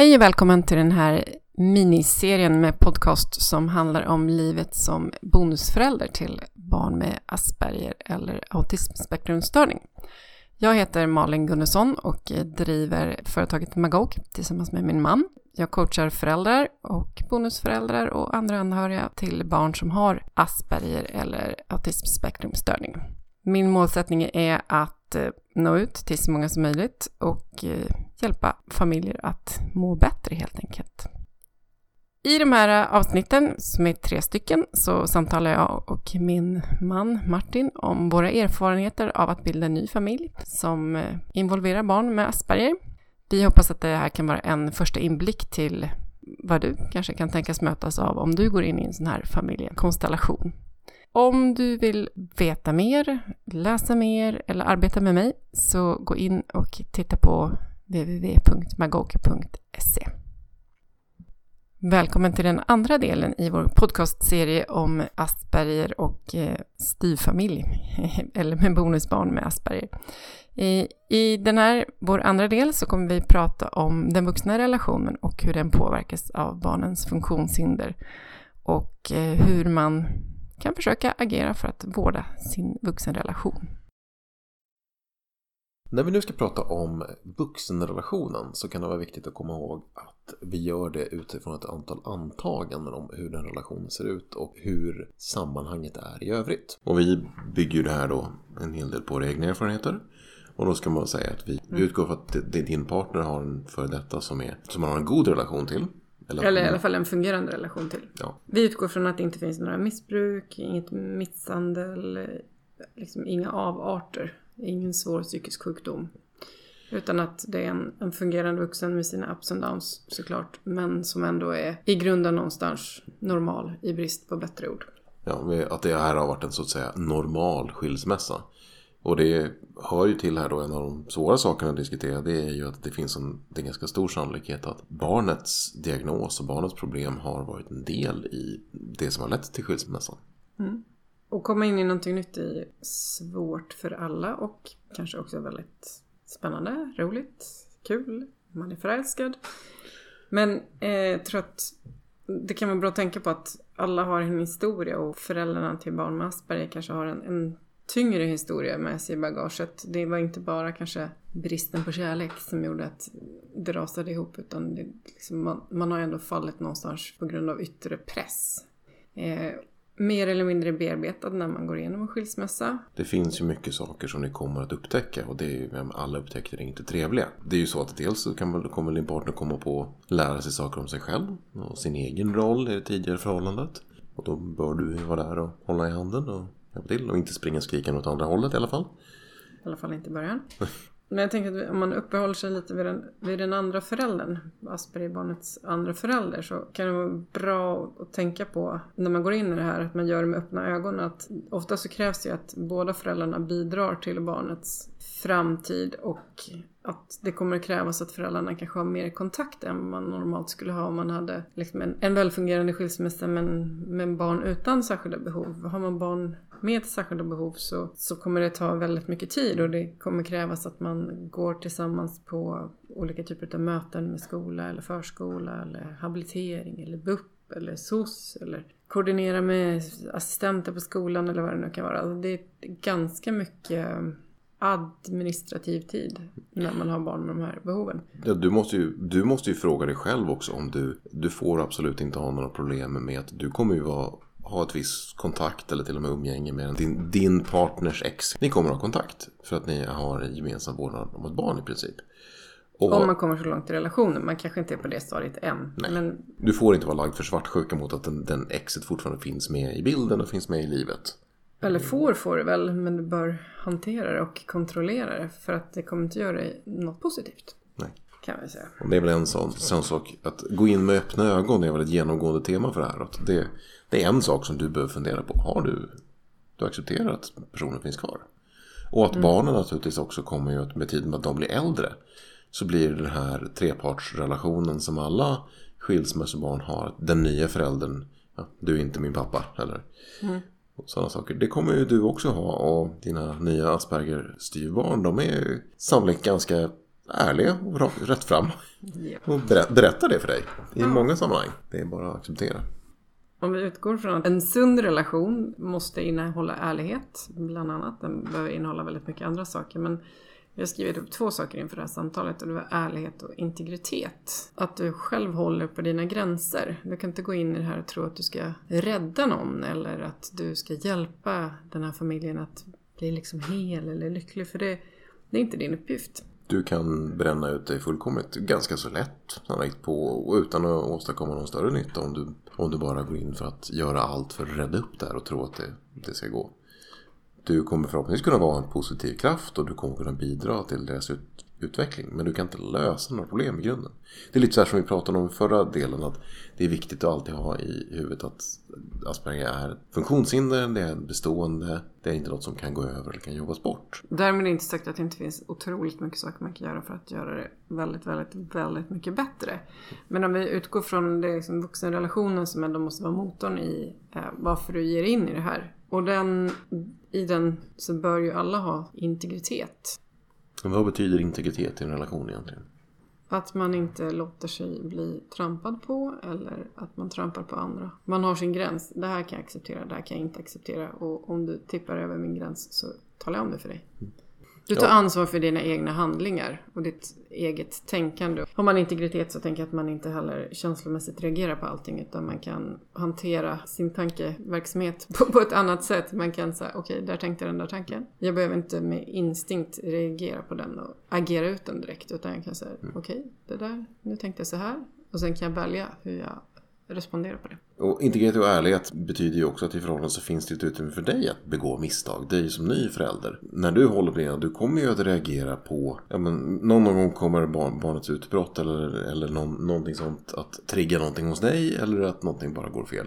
Hej och välkommen till den här miniserien med podcast som handlar om livet som bonusförälder till barn med Asperger eller autismspektrumstörning. Jag heter Malin Gunnarsson och driver företaget Magog tillsammans med min man. Jag coachar föräldrar och bonusföräldrar och andra anhöriga till barn som har Asperger eller autismspektrumstörning. Min målsättning är att eh, nå ut till så många som möjligt och eh, hjälpa familjer att må bättre helt enkelt. I de här eh, avsnitten, som är tre stycken, så samtalar jag och min man Martin om våra erfarenheter av att bilda en ny familj som eh, involverar barn med Asperger. Vi hoppas att det här kan vara en första inblick till vad du kanske kan tänkas mötas av om du går in i en sån här familjekonstellation. Om du vill veta mer, läsa mer eller arbeta med mig så gå in och titta på www.magog.se. Välkommen till den andra delen i vår podcastserie om Asperger och eh, styrfamilj, styvfamilj, eller med bonusbarn med Asperger. I den här, vår andra del, så kommer vi prata om den vuxna relationen och hur den påverkas av barnens funktionshinder och eh, hur man kan försöka agera för att vårda sin vuxenrelation. När vi nu ska prata om vuxenrelationen så kan det vara viktigt att komma ihåg att vi gör det utifrån ett antal antaganden om hur den relationen ser ut och hur sammanhanget är i övrigt. Och vi bygger ju det här då en hel del på våra egna erfarenheter. Och då ska man säga att vi, vi utgår från att din partner har en före detta som, är, som man har en god relation till. Eller, Eller i alla fall en fungerande relation till. Ja. Vi utgår från att det inte finns några missbruk, inget misshandel, liksom inga avarter, ingen svår psykisk sjukdom. Utan att det är en, en fungerande vuxen med sina ups and downs såklart. Men som ändå är i grunden någonstans normal i brist på bättre ord. Ja, att det här har varit en så att säga normal skilsmässa. Och det hör ju till här då en av de svåra sakerna att diskutera det är ju att det finns en, det är ganska stor sannolikhet att barnets diagnos och barnets problem har varit en del i det som har lett till skilsmässan. Mm. Och komma in i någonting nytt är svårt för alla och kanske också väldigt spännande, roligt, kul, man är förälskad. Men eh, jag tror att det kan vara bra att tänka på att alla har en historia och föräldrarna till barn med Asperger kanske har en, en tyngre historia med sig i bagaget. Det var inte bara kanske bristen på kärlek som gjorde att det rasade ihop utan det, liksom, man, man, har ändå fallit någonstans på grund av yttre press. Eh, mer eller mindre bearbetad när man går igenom en skilsmässa. Det finns ju mycket saker som ni kommer att upptäcka och det är ju, alla upptäckter är inte trevliga. Det är ju så att dels så kan, kommer din partner komma på att lära sig saker om sig själv och sin egen roll i det tidigare förhållandet. Och då bör du vara där och hålla i handen och hjälpa till och inte springa skrikande åt andra hållet i alla fall. I alla fall inte i början. Men jag tänker att om man uppehåller sig lite vid den, vid den andra föräldern, Aspergerbarnets andra förälder, så kan det vara bra att tänka på när man går in i det här, att man gör det med öppna ögon. Att ofta så krävs det ju att båda föräldrarna bidrar till barnets framtid och att det kommer att krävas att föräldrarna kanske har mer kontakt än man normalt skulle ha om man hade liksom en, en välfungerande skilsmässa men med barn utan särskilda behov. Har man barn med särskilda behov så, så kommer det ta väldigt mycket tid och det kommer krävas att man går tillsammans på olika typer av möten med skola eller förskola eller habilitering eller BUP eller SOS eller koordinera med assistenter på skolan eller vad det nu kan vara. Alltså det är ganska mycket administrativ tid när man har barn med de här behoven. Ja, du, måste ju, du måste ju fråga dig själv också om du, du får absolut inte ha några problem med att du kommer ju vara ha ett visst kontakt eller till och med umgänge med din, din partners ex. Ni kommer ha kontakt för att ni har gemensam vårdnad om ett barn i princip. Och, om man kommer så långt i relationen. Man kanske inte är på det stadiet än. Nej. Men... Du får inte vara lagd för svartsjuka mot att den, den exet fortfarande finns med i bilden och finns med i livet. Eller får får du väl, men du bör hantera det och kontrollera det. För att det kommer inte göra dig något positivt. Nej. Kan vi säga. Och det är väl en sån, sån sak. Att gå in med öppna ögon är väl ett genomgående tema för det här. Att det, det är en sak som du behöver fundera på. Har du, du accepterar att personen finns kvar? Och att mm. barnen naturligtvis också kommer ju att med tiden att de blir äldre. Så blir den här trepartsrelationen som alla skilsmässobarn har. Den nya föräldern. Ja, du är inte min pappa. Eller mm. sådana saker. Det kommer ju du också ha. Och dina nya Asperger styvbarn. De är ju sannolikt ganska ärliga och rätt fram. Ja. Och berä- berätta det för dig. I många sammanhang. Det är bara att acceptera. Om vi utgår från att en sund relation måste innehålla ärlighet, bland annat. Den behöver innehålla väldigt mycket andra saker. Men jag har skrivit upp två saker inför det här samtalet och det var ärlighet och integritet. Att du själv håller på dina gränser. Du kan inte gå in i det här och tro att du ska rädda någon eller att du ska hjälpa den här familjen att bli liksom hel eller lycklig. För det, det är inte din uppgift. Du kan bränna ut dig fullkomligt ganska så lätt sannolikt på och utan att åstadkomma någon större nytta om du, om du bara går in för att göra allt för att rädda upp det här och tro att det, det ska gå. Du kommer förhoppningsvis kunna vara en positiv kraft och du kommer kunna bidra till deras ut, utveckling. Men du kan inte lösa några problem i grunden. Det är lite så här som vi pratade om i förra delen. Att det är viktigt att alltid ha i huvudet att Asperger är ett funktionshinder. Det är bestående. Det är inte något som kan gå över eller kan jobbas bort. Därmed inte sagt att det inte finns otroligt mycket saker man kan göra för att göra det väldigt, väldigt, väldigt mycket bättre. Men om vi utgår från det liksom vuxenrelationen som ändå måste vara motorn i eh, varför du ger in i det här. Och den, i den så bör ju alla ha integritet. Men vad betyder integritet i en relation egentligen? Att man inte låter sig bli trampad på eller att man trampar på andra. Man har sin gräns. Det här kan jag acceptera, det här kan jag inte acceptera. Och om du tippar över min gräns så talar jag om det för dig. Du tar ansvar för dina egna handlingar och ditt eget tänkande. Har man integritet så tänker jag att man inte heller känslomässigt reagerar på allting utan man kan hantera sin tankeverksamhet på, på ett annat sätt. Man kan säga okej, där tänkte jag den där tanken. Jag behöver inte med instinkt reagera på den och agera ut den direkt utan jag kan säga okej, det där, nu tänkte jag så här. Och sen kan jag välja hur jag responderar på det. Och integritet och ärlighet betyder ju också att i förhållande så finns det ett utrymme för dig att begå misstag. Dig som ny förälder. När du håller på dina, du kommer ju att reagera på, ja men någon gång kommer barn, barnets utbrott eller, eller någon, någonting sånt att trigga någonting hos dig eller att någonting bara går fel.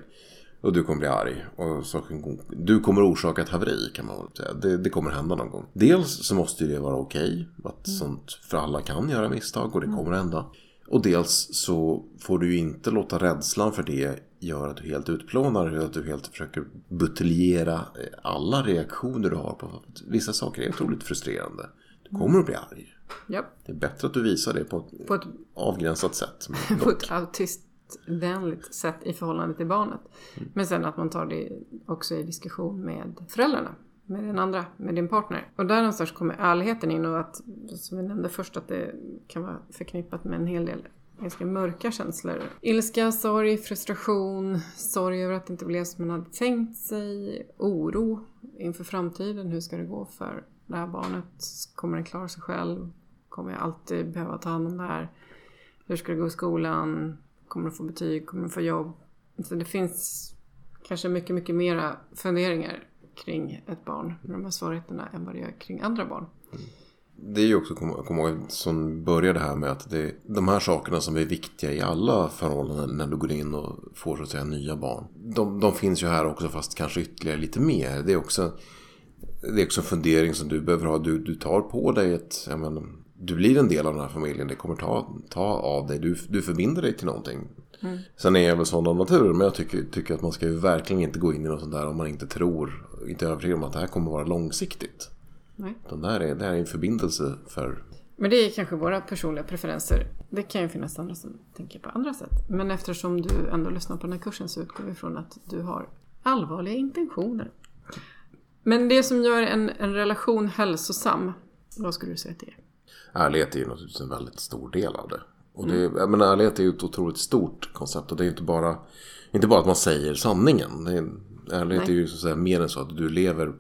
Och du kommer bli arg. Och saken, du kommer orsaka ett haveri kan man väl säga. Det, det kommer hända någon gång. Dels så måste ju det vara okej. att sånt, för alla kan göra misstag och det kommer att hända. Och dels så får du ju inte låta rädslan för det göra att du helt utplånar eller att du helt försöker buteljera eh, alla reaktioner du har på vissa saker. är otroligt frustrerande. Du kommer att bli arg. Ja, Det är bättre att du visar det på ett på ett avgränsat sätt. På ett autistvänligt sätt i förhållande till barnet. Men sen att man tar det också i diskussion med föräldrarna. Med den andra, med din partner. Och där någonstans kommer ärligheten in och att, som vi nämnde först, att det kan vara förknippat med en hel del ganska mörka känslor. Ilska, sorg, frustration, sorg över att det inte blev som man hade tänkt sig, oro inför framtiden. Hur ska det gå för det här barnet? Kommer den klara sig själv? Kommer jag alltid behöva ta hand om det här? Hur ska det gå i skolan? Kommer den få betyg? Kommer den få jobb? Så det finns kanske mycket, mycket mera funderingar kring ett barn med de här svårigheterna än vad det gör kring andra barn. Det är ju också, kom, kom ihåg, som började här med att det är de här sakerna som är viktiga i alla förhållanden när du går in och får så att säga nya barn. De, de finns ju här också fast kanske ytterligare lite mer. Det är också, det är också en fundering som du behöver ha. Du, du tar på dig ett, jag menar, du blir en del av den här familjen. Det kommer ta, ta av dig. Du, du förbinder dig till någonting. Sen är jag väl sån av natur, men jag tycker, tycker att man ska ju verkligen inte gå in i något sånt där om man inte tror, inte är övertygad om att det här kommer vara långsiktigt. Nej. Utan det här är, det här är en förbindelse för... Men det är kanske våra personliga preferenser. Det kan ju finnas andra som tänker på andra sätt. Men eftersom du ändå lyssnar på den här kursen så utgår vi från att du har allvarliga intentioner. Men det som gör en, en relation hälsosam, vad skulle du säga till det? Ärlighet är ju naturligtvis en väldigt stor del av det. Och det, jag menar, ärlighet är ju ett otroligt stort koncept. Och det är inte bara, inte bara att man säger sanningen. Det är, ärlighet Nej. är ju så att säga mer än så att du lever...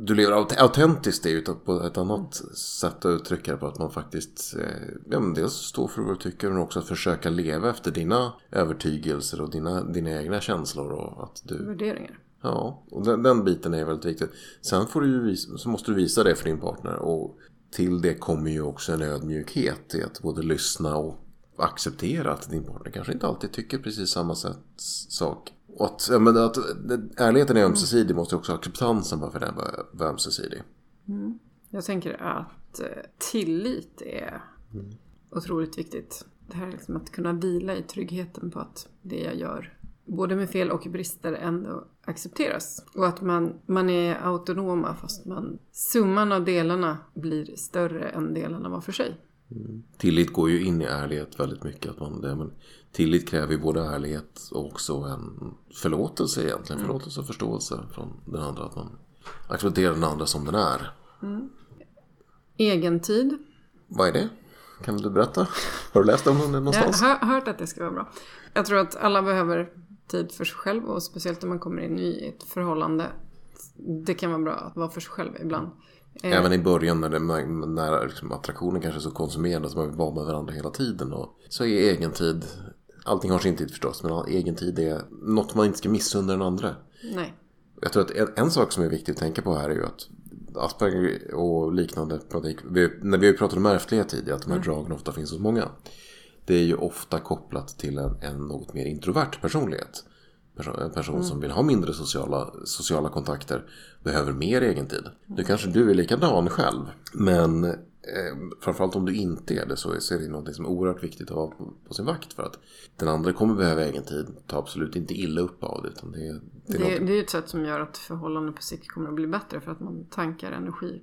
Du lever aut- autentiskt är ju på ett annat sätt att uttrycka det på. Att man faktiskt eh, ja, men dels står för vad du tycker men också att försöka leva efter dina övertygelser och dina, dina egna känslor. Och att du, Värderingar. Ja, och den, den biten är väldigt viktig. Sen får du ju visa, så måste du visa det för din partner. Och till det kommer ju också en ödmjukhet i att både lyssna och acceptera att din partner kanske inte alltid tycker precis samma sätt, sak. Och att, ja, men att ärligheten är ömsesidig måste också acceptansen vara för den vara ömsesidig. Jag tänker att eh, tillit är otroligt viktigt. Det här är liksom att kunna vila i tryggheten på att det jag gör både med fel och brister ändå accepteras. Och att man, man är autonoma fast man, summan av delarna blir större än delarna var för sig. Mm. Tillit går ju in i ärlighet väldigt mycket. Att man, det, men tillit kräver ju både ärlighet och också en förlåtelse egentligen. Mm. Förlåtelse och förståelse från den andra. Att man accepterar den andra som den är. Mm. Egentid. Vad är det? Kan du berätta? Har du läst om det någonstans? Jag har hört att det ska vara bra. Jag tror att alla behöver tid för sig själv och speciellt när man kommer in i ett förhållande. Det kan vara bra att vara för sig själv ibland. Eh, Även i början när, det, när liksom attraktionen kanske är så konsumerad att man vill vara med varandra hela tiden. Och så är egen tid, allting har sin tid förstås, men egen tid är något man inte ska missa under den andra. Nej. Jag tror att en, en sak som är viktig att tänka på här är ju att Asperger och liknande vi, när vi pratat om ärftlighet tidigare, att de här mm. dragen ofta finns hos många. Det är ju ofta kopplat till en, en något mer introvert personlighet. En person mm. som vill ha mindre sociala, sociala kontakter behöver mer egentid. Nu kanske du är likadan själv. Men eh, framförallt om du inte är det så är det något som är oerhört viktigt att ha på, på, sin vakt. För att den andra kommer behöva egentid. Ta absolut inte illa upp av det. Utan det, det, är det, det är ett sätt som gör att förhållanden på sikt kommer att bli bättre. För att man tankar energi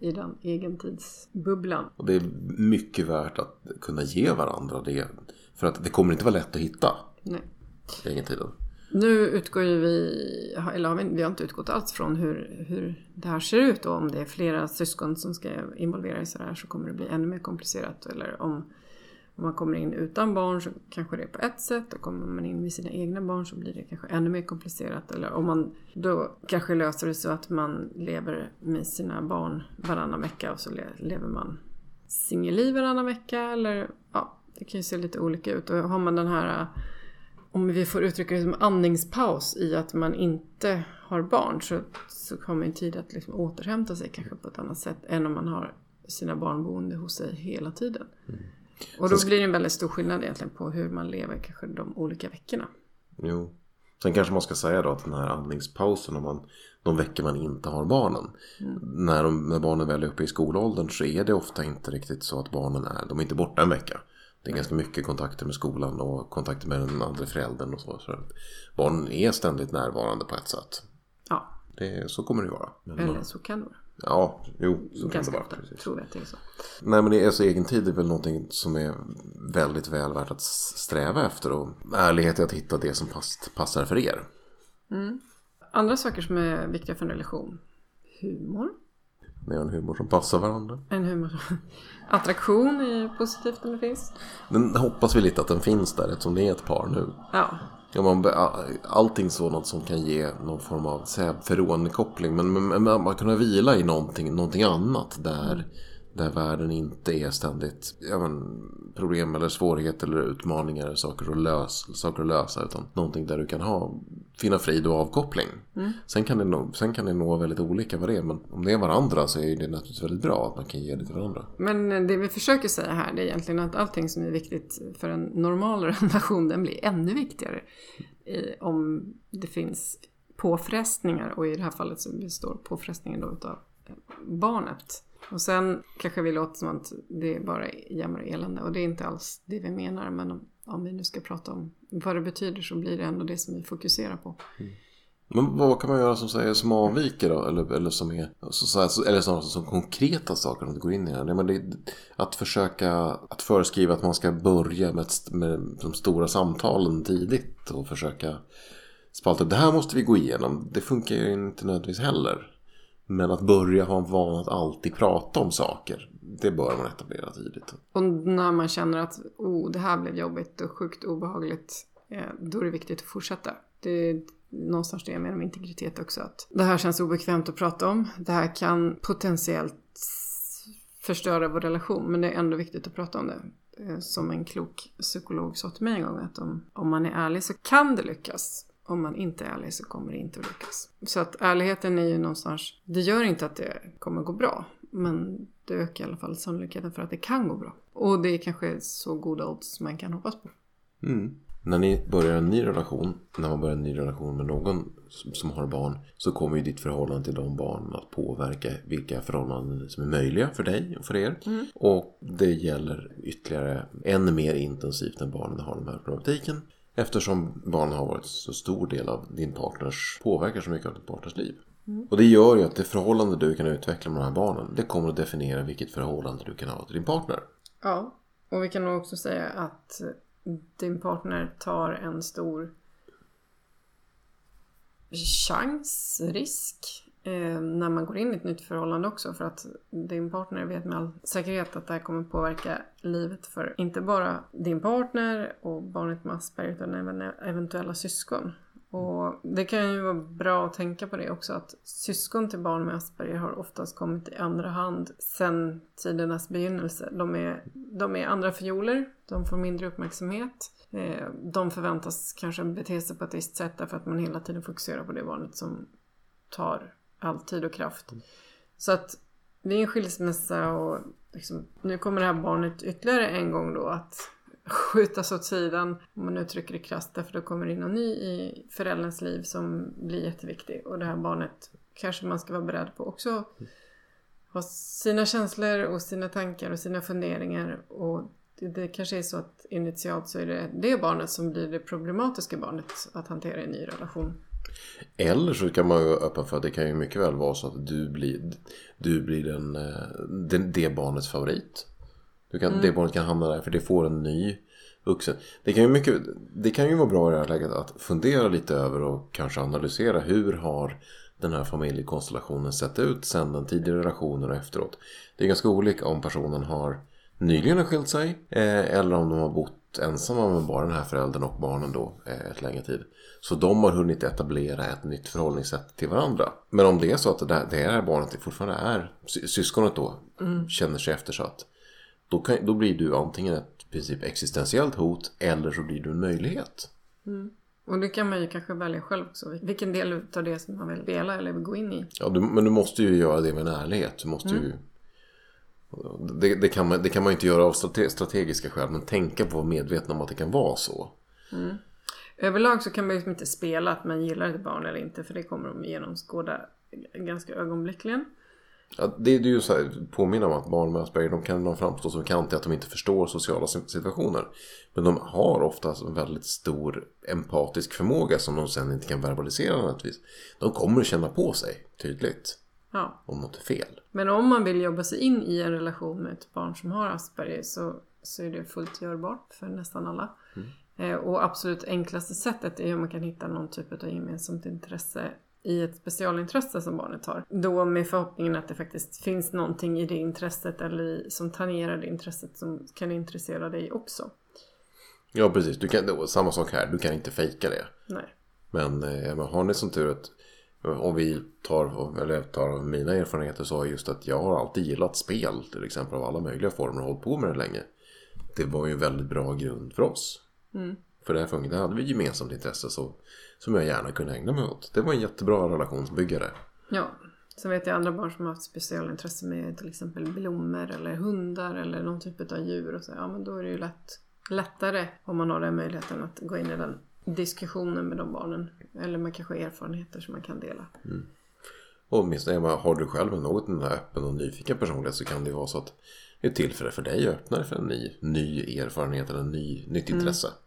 i den egentidsbubblan. Och det är mycket värt att kunna ge varandra det. För att det kommer inte vara lätt att hitta Nej. egentiden. Nu utgår ju vi, eller har vi, vi har inte utgått alls från hur, hur det här ser ut och om det är flera syskon som ska involveras i det här så kommer det bli ännu mer komplicerat. Eller om, om man kommer in utan barn så kanske det är på ett sätt och kommer man in med sina egna barn så blir det kanske ännu mer komplicerat. Eller om man då kanske löser det så att man lever med sina barn varannan vecka och så lever man singelliv varannan vecka eller ja, det kan ju se lite olika ut. Och har man den här om vi får uttrycka det som andningspaus i att man inte har barn så, så har man tid att liksom återhämta sig kanske på ett annat sätt än om man har sina barn boende hos sig hela tiden. Mm. Och då blir det en väldigt stor skillnad egentligen på hur man lever kanske de olika veckorna. Jo. Sen kanske man ska säga då att den här andningspausen om man, de veckor man inte har barnen. Mm. När, de, när barnen väl är uppe i skolåldern så är det ofta inte riktigt så att barnen är, de är inte borta en vecka. Det är ganska mycket kontakter med skolan och kontakter med den andra föräldern och så. så barnen är ständigt närvarande på ett sätt. Ja. Det, så kommer det vara. Men Eller så kan det vara. Ja, jo, så Ganska kan. Ofta, tror jag att det är så. Nej, men det alltså, egen tid är väl någonting som är väldigt väl värt att sträva efter. Och ärlighet är att hitta det som pass, passar för er. Mm. Andra saker som är viktiga för en relation. Humor. Ni har en humor som passar varandra. En humor som... Attraktion är positivt om det finns. Den hoppas vi lite att den finns där eftersom det är ett par nu. Ja. Ja, man, allting sådant som kan ge någon form av förrånkoppling. Men, men, men man kan vila i någonting, någonting annat där. Där världen inte är ständigt ja, men, problem eller svårigheter eller utmaningar, saker att, lösa, saker att lösa. Utan någonting där du kan ha, finna frid och avkoppling. Mm. Sen, kan det nå, sen kan det nå väldigt olika vad det är. Men om det är varandra så är det naturligtvis väldigt bra att man kan ge det till varandra. Men det vi försöker säga här det är egentligen att allting som är viktigt för en normal relation den blir ännu viktigare. I, om det finns påfrestningar och i det här fallet så består påfrestningen då utav barnet. Och sen kanske vi låter som att det är bara jämmer och elände och det är inte alls det vi menar. Men om, vi nu ska prata om vad det betyder så blir det ändå det som vi fokuserar på. Mm. Men vad kan man göra som, säger, som avviker då? Eller, eller som är så, eller som, som konkreta saker om du går in i det. Men det att försöka att föreskriva att man ska börja med, med de stora samtalen tidigt och försöka spalta. Det här måste vi gå igenom. Det funkar ju inte nödvändigtvis heller. Men att börja ha en vana att alltid prata om saker. Det bör man etablera tidigt. Och när man känner att oh, det här blev jobbigt och sjukt obehagligt. Eh, då är det viktigt att fortsätta. Det är någonstans det jag menar med integritet också. Att det här känns obekvämt att prata om. Det här kan potentiellt förstöra vår relation. Men det är ändå viktigt att prata om det. Eh, som en klok psykolog sa till mig en gång att om, om man är ärlig så kan det lyckas om man inte är ärlig så kommer det inte att lyckas. Så att ärligheten är ju någonstans, det gör inte att det kommer gå bra. Men det ökar i alla fall sannolikheten för att det kan gå bra. Och det är kanske så goda odds man kan hoppas på. Mm. När ni börjar en ny relation, när man börjar en ny relation med någon som har barn så kommer ju ditt förhållande till de barnen att påverka vilka förhållanden som är möjliga för dig och för er. Mm. Och det gäller ytterligare ännu mer intensivt när barnen har den här problematiken Eftersom barnen har varit så stor del av din partners, påverkar så mycket av din partners liv. Mm. Och det gör ju att det förhållande du kan utveckla med de här barnen, det kommer att definiera vilket förhållande du kan ha till din partner. Ja, och vi kan nog också säga att din partner tar en stor chans, risk eh, när man går in i ett nytt förhållande också. För att din partner vet med all säkerhet att det här kommer påverka livet för inte bara din partner och barnet med Asperger utan även eventuella syskon. Och det kan ju vara bra att tänka på det också att syskon till barn med Asperger har oftast kommit i andra hand sen tidernas begynnelse. De är, de är andra fioler, de får mindre uppmärksamhet. Eh, de förväntas kanske bete sig på ett visst sätt därför att man hela tiden fokuserar på det barnet som tar all tid och kraft. Så att vid en skilsmässa och liksom, nu kommer det här barnet ytterligare en gång då att skjutas åt sidan, om man uttrycker det krasst, därför då kommer det in någon ny i förälderns liv som blir jätteviktig. Och det här barnet kanske man ska vara beredd på också ha sina känslor och sina tankar och sina funderingar. Och det, det kanske är så att initialt så är det det barnet som blir det problematiska barnet att hantera i en ny relation. Eller så kan man ju vara öppen för att det kan ju mycket väl vara så att du blir, du blir den, eh, den, det barnets favorit. Du kan, mm. Det barnet kan hamna där för det får en ny vuxen. Det kan, ju mycket, det kan ju vara bra i det här läget att fundera lite över och kanske analysera hur har den här familjekonstellationen sett ut sen den tidigare relationen och efteråt. Det är ganska olika om personen har nyligen har skilt sig eh, eller om de har bott ensamma med bara den här föräldern och barnen då eh, ett längre tid. Så de har hunnit etablera ett nytt förhållningssätt till varandra. Men om det är så att det, här barnet fortfarande är syskonet då mm. känner sig eftersatt. Då, kan, då blir du antingen ett princip existentiellt hot eller så blir du en möjlighet. Mm. Och det kan man ju kanske välja själv också. Vilken del av det som man vill dela eller vill gå in i. Ja, du, men du måste ju göra det med en ärlighet. Du måste mm. ju... Det, det, kan man, det kan man inte göra av strategiska skäl. Men tänka på att vara medveten om att det kan vara så. Mm. Överlag så kan man ju inte spela att man gillar ett barn eller inte. För det kommer de genomskåda ganska ögonblickligen. Ja, det är ju så här, påminna om att barn med Asperger de kan de framstå som kantiga att de inte förstår sociala situationer. Men de har oftast en väldigt stor empatisk förmåga som de sen inte kan verbalisera naturligtvis. De kommer att känna på sig tydligt. Ja. Om något är fel. Men om man vill jobba sig in i en relation med ett barn som har Asperger så, så är det fullt görbart för nästan alla. Mm. Eh, och absolut enklaste sättet är om man kan hitta någon typ av gemensamt intresse i ett specialintresse som barnet har. Då med förhoppningen att det faktiskt finns någonting i det intresset eller i, som tangerar det intresset som kan intressera dig också. Ja precis, du kan, samma sak här, du kan inte fejka det. Nej. Men, eh, men har ni som tur att om vi tar, eller tar mina erfarenheter så är just att jag har alltid gillat spel till exempel av alla möjliga former och hållit på med det länge. Det var ju en väldigt bra grund för oss. Mm. För det här funkade, hade vi gemensamt intresse så, som jag gärna kunde ägna mig åt. Det var en jättebra relationsbyggare. Ja, sen vet jag andra barn som har haft specialintresse med till exempel blommor eller hundar eller någon typ av djur. Och så, ja, men då är det ju lätt, lättare om man har den möjligheten att gå in i den diskussionen med de barnen. Eller man kanske har erfarenheter som man kan dela. Mm. Och åtminstone har du själv en något öppen och nyfiken personlighet så kan det ju vara så att det är tillfälle för dig att öppna för en ny, ny erfarenhet eller en ny, nytt mm. intresse. Mm.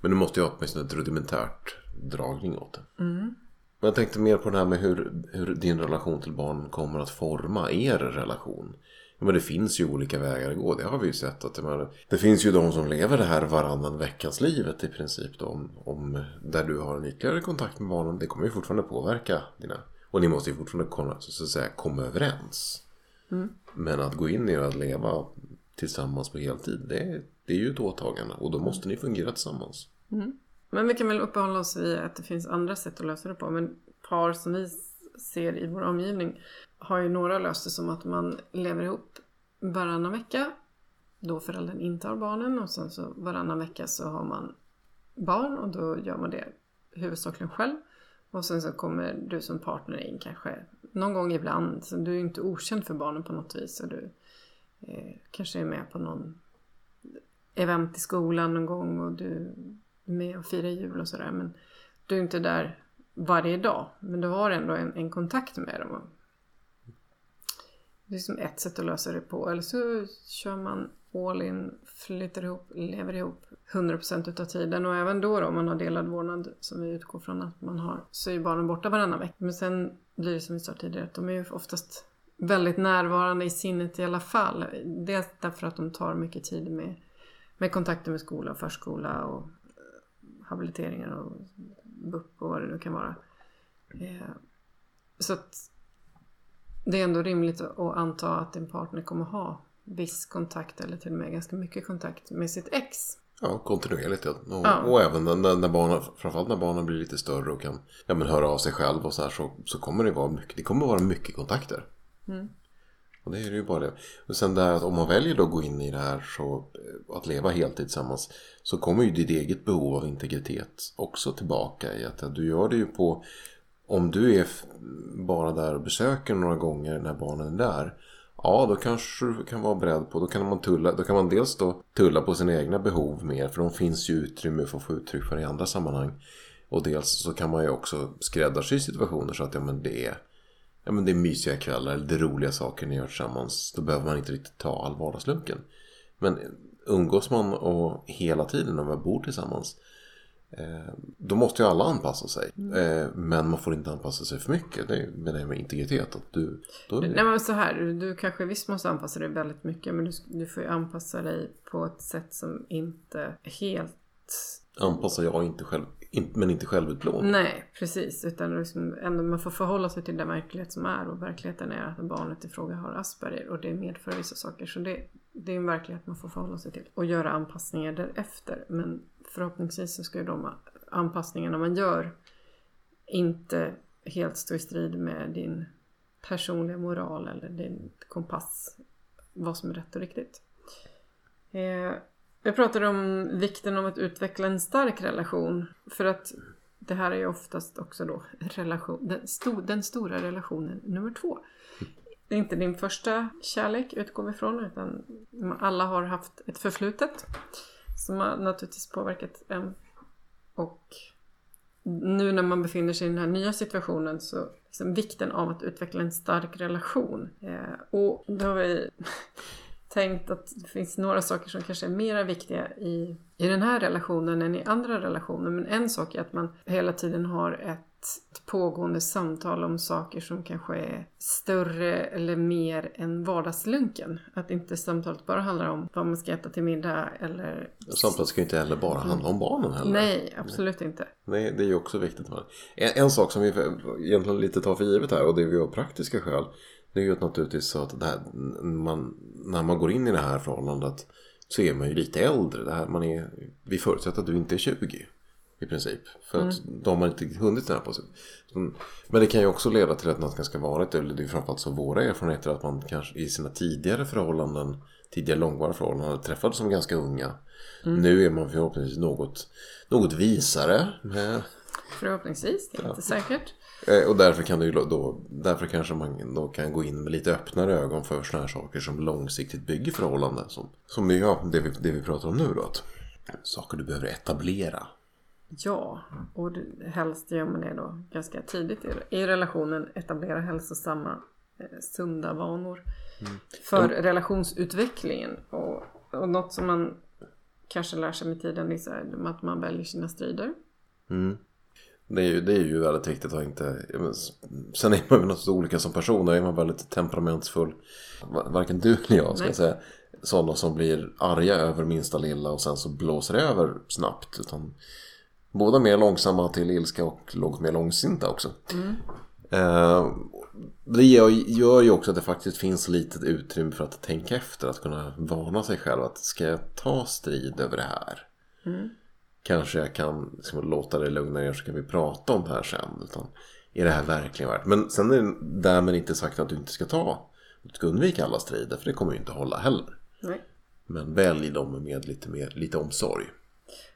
Men du måste ju ha åtminstone ett rudimentärt dragning åt det. Mm. Men jag tänkte mer på det här med hur, hur din relation till barn kommer att forma er relation. Men det finns ju olika vägar att gå. Det har vi ju sett. att det, det finns ju de som lever det här varannan veckans livet i princip. Då, om, om, där du har en ytterligare kontakt med barnen. Det kommer ju fortfarande påverka dina. Och ni måste ju fortfarande komma, så att säga, komma överens. Mm. Men att gå in i att leva tillsammans på heltid. Det, det är ju ett åtagande. Och då måste ni fungera tillsammans. Mm. Men vi kan väl uppehålla oss vid att det finns andra sätt att lösa det på. Men par som vi ser i vår omgivning har ju några löst det som att man lever ihop varannan vecka. Då föräldern inte har barnen och sen så varannan vecka så har man barn och då gör man det huvudsakligen själv. Och sen så kommer du som partner in kanske någon gång ibland. Så du är inte okänd för barnen på något vis. Och du eh, kanske är med på någon event i skolan någon gång och du är med och firar jul och sådär. Men du är inte där varje dag. Men du har ändå en, en kontakt med dem. Det är som ett sätt att lösa det på. Eller så kör man all in, flyttar ihop, lever ihop 100% utav tiden. Och även då, då om man har delad vårdnad som vi utgår från att man har så är barnen borta varannan vecka. Men sen blir det som vi sa tidigare att de är ju oftast väldigt närvarande i sinnet i alla fall. Dels därför att de tar mycket tid med, med kontakter med skola, förskola och eh, habiliteringar och BUP och vad det nu kan vara. Eh, så att det är ändå rimligt att anta att din partner kommer ha viss kontakt eller till och med ganska mycket kontakt med sitt ex. Ja, kontinuerligt. Ja. Och, Ja. och även när, när barnen, framförallt när barnen blir lite större och kan ja, men höra av sig själv och så här så, så kommer det vara mycket, det kommer vara mycket kontakter. Mm. Och det är ju bara det. Och sen där att om man väljer då att gå in i det här så eh, att leva heltid tillsammans så kommer ju ditt eget behov av integritet också tillbaka i att du gör det ju på om du är bara där och besöker några gånger när barnen är där Ja, då kanske du kan vara beredd på, då kan man tulla, då kan man dels då tulla på sina egna behov mer, för de finns ju utrymme för att få uttryck för i andra sammanhang. Och dels så kan man ju också skräddarsy situationer så att ja, men det är Ja men det är mysiga kvällar eller det är roliga saker ni gör tillsammans. Då behöver man inte riktigt ta all vardagslunken. Men umgås man och hela tiden när man bor tillsammans. Eh, då måste ju alla anpassa sig. Eh, men man får inte anpassa sig för mycket. Det är med det med integritet. Att du, då är det, Nej men så här, du kanske visst måste anpassa dig väldigt mycket men du, du får ju anpassa dig på ett sätt som inte helt anpassar jag inte själv. Men inte självutplåning. Nej, precis. Utan liksom ändå man får förhålla sig till den verklighet som är. Och verkligheten är att barnet i fråga har Asperger. Och det medför vissa saker. Så det, det är en verklighet man får förhålla sig till. Och göra anpassningar därefter. Men förhoppningsvis så ska ju de anpassningarna man gör inte helt stå i strid med din personliga moral eller din kompass. Vad som är rätt och riktigt. Eh, jag pratade om vikten av att utveckla en stark relation. För att det här är ju oftast också då relation, den, sto, den stora relationen nummer två. Det är inte din första kärlek utgår vi ifrån utan alla har haft ett förflutet som har naturligtvis påverkat en. Och nu när man befinner sig i den här nya situationen så liksom vikten av att utveckla en stark relation. Eh, och då har vi tänkt att det finns några saker som kanske är mera viktiga i, i den här relationen än i andra relationer. Men en sak är att man hela tiden har ett pågående samtal om saker som kanske är större eller mer än vardagslunken. Att inte samtalet bara handlar om vad man ska äta till middag eller... Samtalet ska ju inte heller bara handla om barnen heller. Nej, absolut inte. Nej, det är ju också viktigt. En, en sak som vi egentligen lite tar för givet här och det är ju av praktiska skäl. Det är ju naturligtvis så att här, man, när man går in i det här förhållandet så är man ju lite äldre. Det här, man är, vi förutsätter att du inte är 20 i princip. För att då har inte hunnit den här på sig. Men det kan ju också leda till att något ganska vanligt, eller det är framförallt så våra erfarenheter, att man kanske i sina tidigare förhållanden, tidigare långvariga förhållanden, träffades som ganska unga. Nu är man förhoppningsvis något, något visare. Med, Förhoppningsvis, det är inte säkert. Eh, Och därför kan ju då, därför kanske man då kan gå in med lite öppnare ögon för sådana här saker som långsiktigt bygger förhållanden. Som, som ja, det, vi, det vi pratar om nu då. Att, saker du behöver etablera. Ja, och helst gör man det då ganska tidigt i, relationen. Etablera hälsosamma, eh, sunda vanor. För relationsutvecklingen. Och, och något som man kanske lär sig med tiden är så här, att man väljer sina strider. Mm. Det är, ju, det är ju väldigt viktigt att inte... Sen är man ju något olika som personer. Är man väldigt temperamentsfull. va- Varken du eller jag ska jag säga. Sådana som blir arga över minsta lilla och sen så blåser det över snabbt. Utan båda mer långsamma till ilska och långt mer långsinta också. Eh, det gör, ju också att det faktiskt finns lite utrymme för att tänka efter. Att kunna varna sig själv. Att ska jag ta strid över det här? Kanske jag kan liksom låta det lugna ner så kan vi prata om det här sen. Utan är det här verkligen värt? Men sen är det därmed inte sagt att du inte ska ta. Du ska undvika alla strider för det kommer ju inte hålla heller. Nej. Men välj dem med lite, mer, lite omsorg.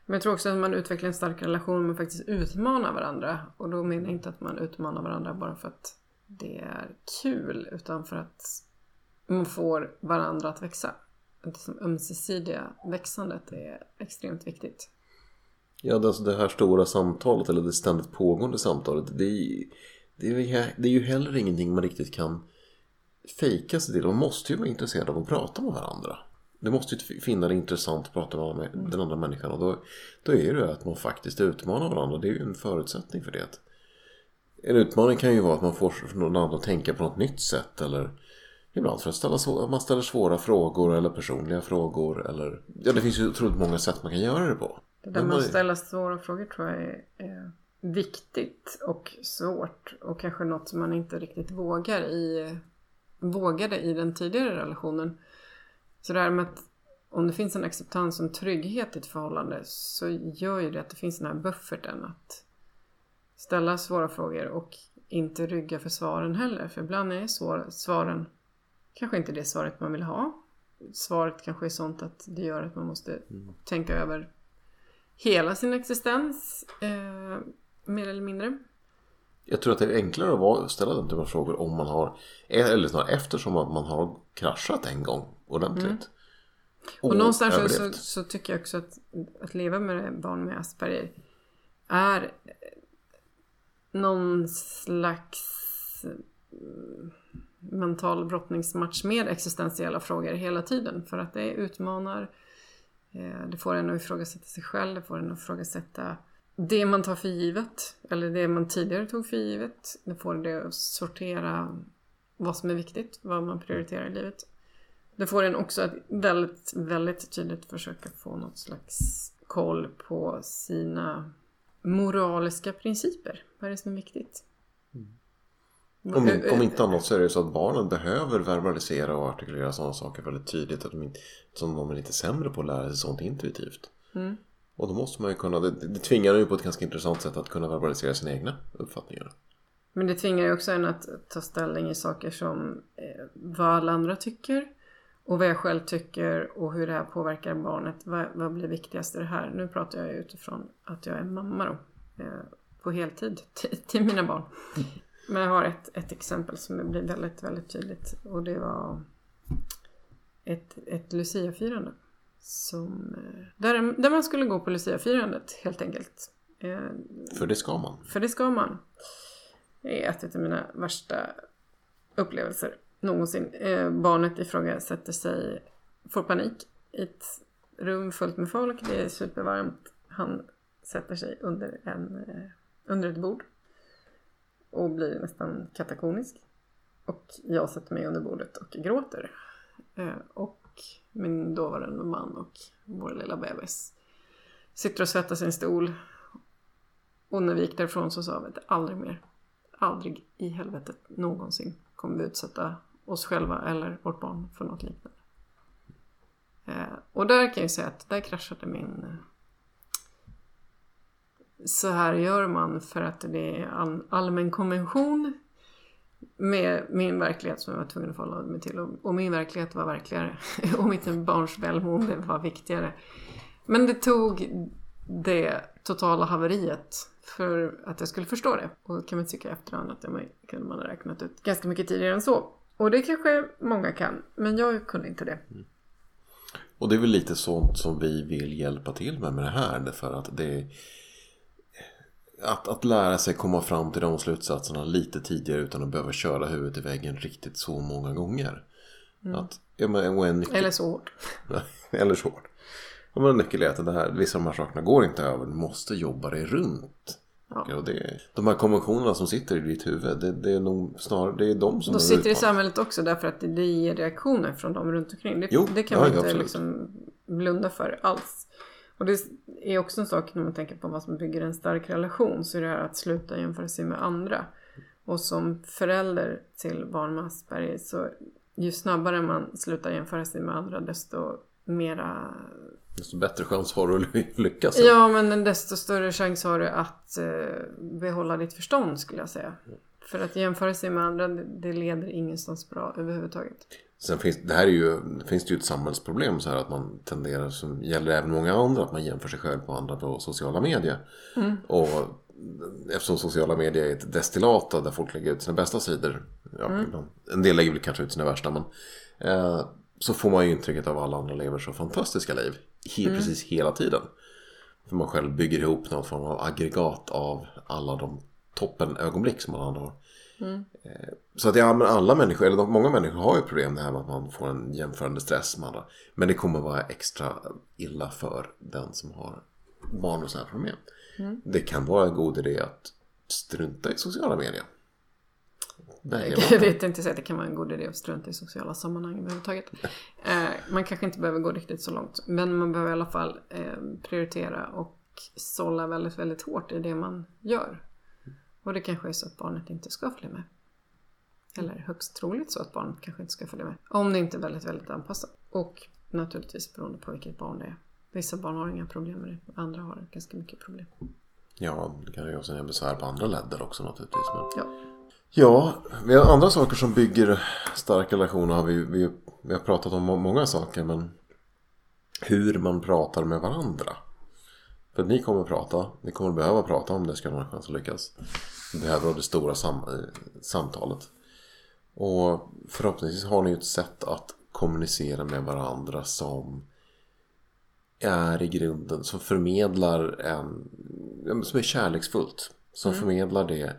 Men jag tror också att man utvecklar en stark relation men faktiskt utmanar varandra. Och då menar jag inte att man utmanar varandra bara för att det är kul utan för att man får varandra att växa. Det som ömsesidiga växandet är extremt viktigt. Ja, det, alltså det här stora samtalet eller det ständigt pågående samtalet. Det är, det är, det är ju heller ingenting man riktigt kan fejka sig till. Man måste ju vara intresserad av att prata med varandra. Du måste ju finna det intressant att prata med den andra människan. Och då, då är det att man faktiskt utmanar varandra. Det är ju en förutsättning för det. En utmaning kan ju vara att man får någon annan att tänka på något nytt sätt. Eller ibland för att ställa man ställer svåra frågor eller personliga frågor. Eller, ja, det finns ju otroligt många sätt man kan göra det på. Det där med att ställa svåra frågor tror jag är, är viktigt och svårt. Och kanske något som man inte riktigt vågar i, vågade i den tidigare relationen. Så det här med att om det finns en acceptans och en trygghet i ett förhållande så gör ju det att det finns den här bufferten att ställa svåra frågor och inte rygga för svaren heller. För ibland är svår, svaren kanske inte det svaret man vill ha. Svaret kanske är sånt att det gör att man måste mm. tänka över hela sin existens. Eh, mer eller mindre. Jag tror att det är enklare att ställa den typen av frågor om man har, eller snarare eftersom man har kraschat en gång ordentligt. Mm. Och, och någonstans så, så, tycker jag också att, att leva med barn med Asperger är någon slags mm, mental brottningsmatch med existentiella frågor hela tiden. För att det utmanar, eh, Eh, det får en att ifrågasätta sig själv, det får en att ifrågasätta det man tar för givet, eller det man tidigare tog för givet. Det får det att sortera vad som är viktigt, vad man prioriterar i livet. Det får en också att väldigt, väldigt tydligt försöka få något slags koll på sina moraliska principer. Vad är det som är viktigt? Mm. Om, om, inte annat så är det så att barnen behöver verbalisera och artikulera sådana saker väldigt tydligt. Att de inte, som de är lite sämre på att lära sig sånt intuitivt. Mm. Och då måste man ju kunna, det, det tvingar ju på ett ganska intressant sätt att kunna verbalisera sina egna uppfattningar. Men det tvingar ju också en att ta ställning i saker som eh, vad alla andra tycker och vad jag själv tycker och hur det här påverkar barnet. Vad, vad blir viktigast i det här? Nu pratar jag utifrån att jag är mamma då. Eh, på heltid till, till mina barn. Men jag har ett, ett exempel som blir väldigt, väldigt tydligt. Och det var ett, ett Lucia-firande. Som, eh, där, där man skulle gå på Lucia-firandet helt enkelt. Eh, för det ska man. För det ska man. Det är ett av mina värsta upplevelser någonsin. Eh, barnet i fråga sätter sig, får panik i ett rum fullt med folk. Det är supervarmt. Han sätter sig under, en, under ett bord och blir nästan katakonisk. Och jag sätter mig under bordet och gråter. Eh, och min dåvarande man och vår lilla bebis sitter och svettas i en stol. Och när vi gick därifrån så sa vi att aldrig mer, aldrig i helvetet någonsin kommer vi utsätta oss själva eller vårt barn för något liknande. Eh, och där kan jag säga att där kraschade min... Så här gör man för att det är en allmän konvention med min verklighet som jag var tvungen att förhålla mig till. Och, och min verklighet var verkligare. och mitt barns välmående var viktigare. Men det tog det totala haveriet för att jag skulle förstå det. Och då kan man tycka efterhand att det kunde man ha räknat ut ganska mycket tidigare än så. Och det kanske många kan, men jag kunde inte det. Mm. Och det är väl lite sånt som vi vill hjälpa till med med det här. Därför att det att, att lära sig komma fram till de slutsatserna lite tidigare utan att behöva köra huvudet i väggen riktigt så många gånger. Mm. Att, ja, men, en nyckel... Eller så hårt. Eller så hårt. Ja, men en nyckel är att det här, vissa av de här sakerna går inte över. Du måste jobba dig runt. Ja. Och det, de här konventionerna som sitter i ditt huvud, det, det är nog snarare det är de som... De sitter i samhället också därför att det ger reaktioner från dem runt omkring. Det, jo, det kan man ja, inte liksom blunda för alls. Och det är också en sak när man tänker på vad som bygger en stark relation så är det här att sluta jämföra sig med andra. Och som förälder till barn med Asperger så ju snabbare man slutar jämföra sig med andra desto mera... Desto bättre chans har du att lyckas. Ja, men desto större chans har du att eh, behålla ditt förstånd skulle jag säga. För att jämföra sig med andra, det leder ingenstans bra överhuvudtaget. Sen finns det här är ju, finns det ju ett samhällsproblem så här att man tenderar, som gäller även många andra, att man jämför sig själv på andra på sociala medier. Mm. Och eftersom sociala medier är ett destillat där folk lägger ut sina bästa sidor. Ja, mm. En del lägger väl kanske ut sina värsta men. Eh, så får man ju intrycket av att alla andra lever så fantastiska liv. He, mm. Precis hela tiden. För man själv bygger ihop någon form av aggregat av alla de toppen ögonblick som alla andra har. Mm. Så att ja, men alla människor, eller många människor har ju problem det här med att man får en jämförande stress med andra. Men det kommer vara extra illa för den som har barn och sådana här problem. Mm. Det kan vara en god idé att strunta i sociala medier. Jag bort. tänkte säga att det kan vara en god idé att strunta i sociala sammanhang överhuvudtaget. Eh, man kanske inte behöver gå riktigt så långt. Men man behöver i alla fall eh, prioritera och sålla väldigt, väldigt hårt i det man gör. Och det kanske är så att barnet inte ska följa med. Eller högst troligt så att barnet kanske inte ska följa med. Om det inte är väldigt, väldigt anpassat. Och naturligtvis beroende på vilket barn det är. Vissa barn har inga problem med det. Andra har ganska mycket problem. Ja, det kan ju också ge besvär på andra ledder också naturligtvis. Men... Ja. Ja, vi har andra saker som bygger starka relationer. Har vi, vi, vi har pratat om må- många saker, men hur man pratar med varandra. För att ni kommer att prata, ni kommer att behöva prata om det ska ni ha en chans att lyckas. Ni behöver det stora sam, eh, samtalet. Och förhoppningsvis har ni ju ett sätt att kommunicera med varandra som är i grunden, som förmedlar en, som är kärleksfullt. Som förmedlar det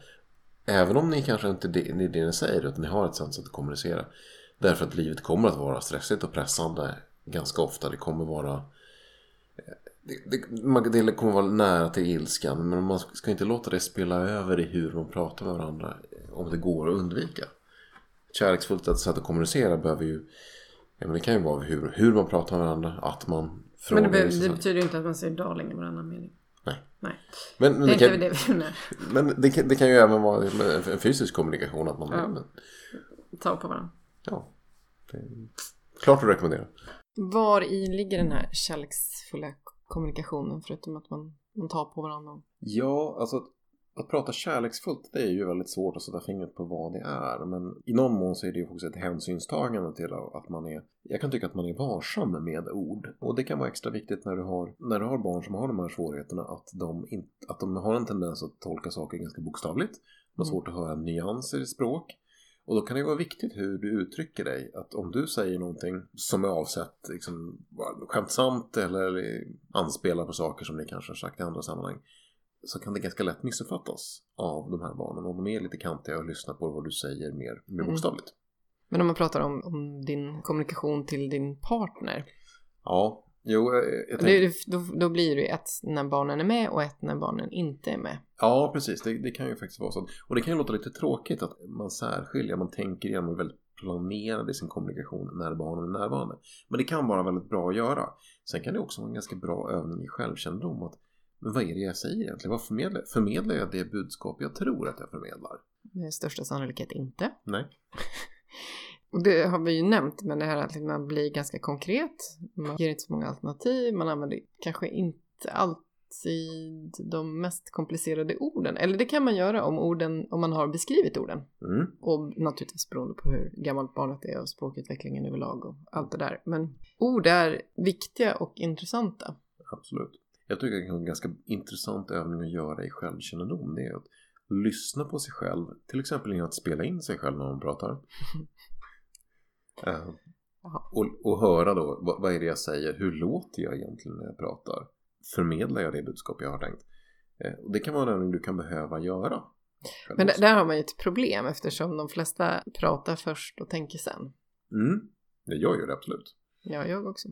Även om ni kanske inte det, det är det ni säger utan ni har ett sätt att kommunicera. Därför att livet kommer att vara stressigt och pressande ganska ofta. Det kommer vara eh, det, det, det kommer vara nära till ilskan men man ska inte låta det spela över i hur man pratar med varandra om det går att undvika. Ett kärleksfullt sätt att kommunicera behöver ju ja, men det kan ju vara hur, hur man pratar med varandra, att man Men frågar det, be- det betyder ju inte att man säger darling i varannan mening. Nej. Nej. Men, men Det kan, det vi men det, kan, det kan ju även vara en fysisk kommunikation att man Ja. Ta på varandra. Ja. Det är klart att rekommendera. Var i ligger den här kärleksfulla kommunikationen förutom att man, man tar på varandra? Ja, alltså att, prata kärleksfullt det är ju väldigt svårt att sätta fingret på vad det är. Men i någon mån så är det ju också ett hänsynstagande till att man är, jag kan tycka att man är varsam med ord. Och det kan vara extra viktigt när du har, när du har barn som har de här svårigheterna att de, inte, att de har en tendens att tolka saker ganska bokstavligt. De har Mm. svårt att höra nyanser i språk. Och då kan det vara viktigt hur du uttrycker dig. Att om du säger någonting som är avsett liksom, skämtsamt eller anspelar på saker som ni kanske har sagt i andra sammanhang. Så kan det ganska lätt missuppfattas av de här barnen. Om de är lite kantiga och lyssnar på vad du säger mer, mer Mm. bokstavligt. Men om man pratar om, om din kommunikation till din partner. Ja, jo, jag, jag tänker, då, då blir det ju ett när barnen är med och ett när barnen inte är med. Ja, precis. Det, det kan ju faktiskt vara så. Och det kan ju låta lite tråkigt att man särskiljer, man tänker igenom och väldigt planerad i sin kommunikation när barnen är närvarande. Men det kan vara väldigt bra att göra. Sen kan det också vara en ganska bra övning i självkännedom. Att, men vad är det jag säger egentligen? Vad förmedlar jag? Förmedlar jag det budskap jag tror att jag förmedlar? Med största sannolikhet inte. Nej. Och det har vi ju nämnt, men det här att man blir ganska konkret. Man ger inte så många alternativ. Man använder kanske inte alltid de mest komplicerade orden. Eller det kan man göra om orden, om man har beskrivit orden. Mm. Och naturligtvis beroende på hur gammalt barnet är och språkutvecklingen överlag och allt det där. Men ord är viktiga och intressanta. Absolut. Jag tycker det är en ganska intressant övning att göra i självkännedom. Det är att lyssna på sig själv. Till exempel genom att spela in sig själv när man pratar. Eh, Jaha. och, och höra då, vad, vad är det jag säger? Hur låter jag egentligen när jag pratar? Förmedlar jag det budskap jag har tänkt? Eh, och det kan vara en övning du kan behöva göra. Men där, där har man ju ett problem eftersom de flesta pratar först och tänker sen. Mm, det gör ju det absolut. Ja, jag också.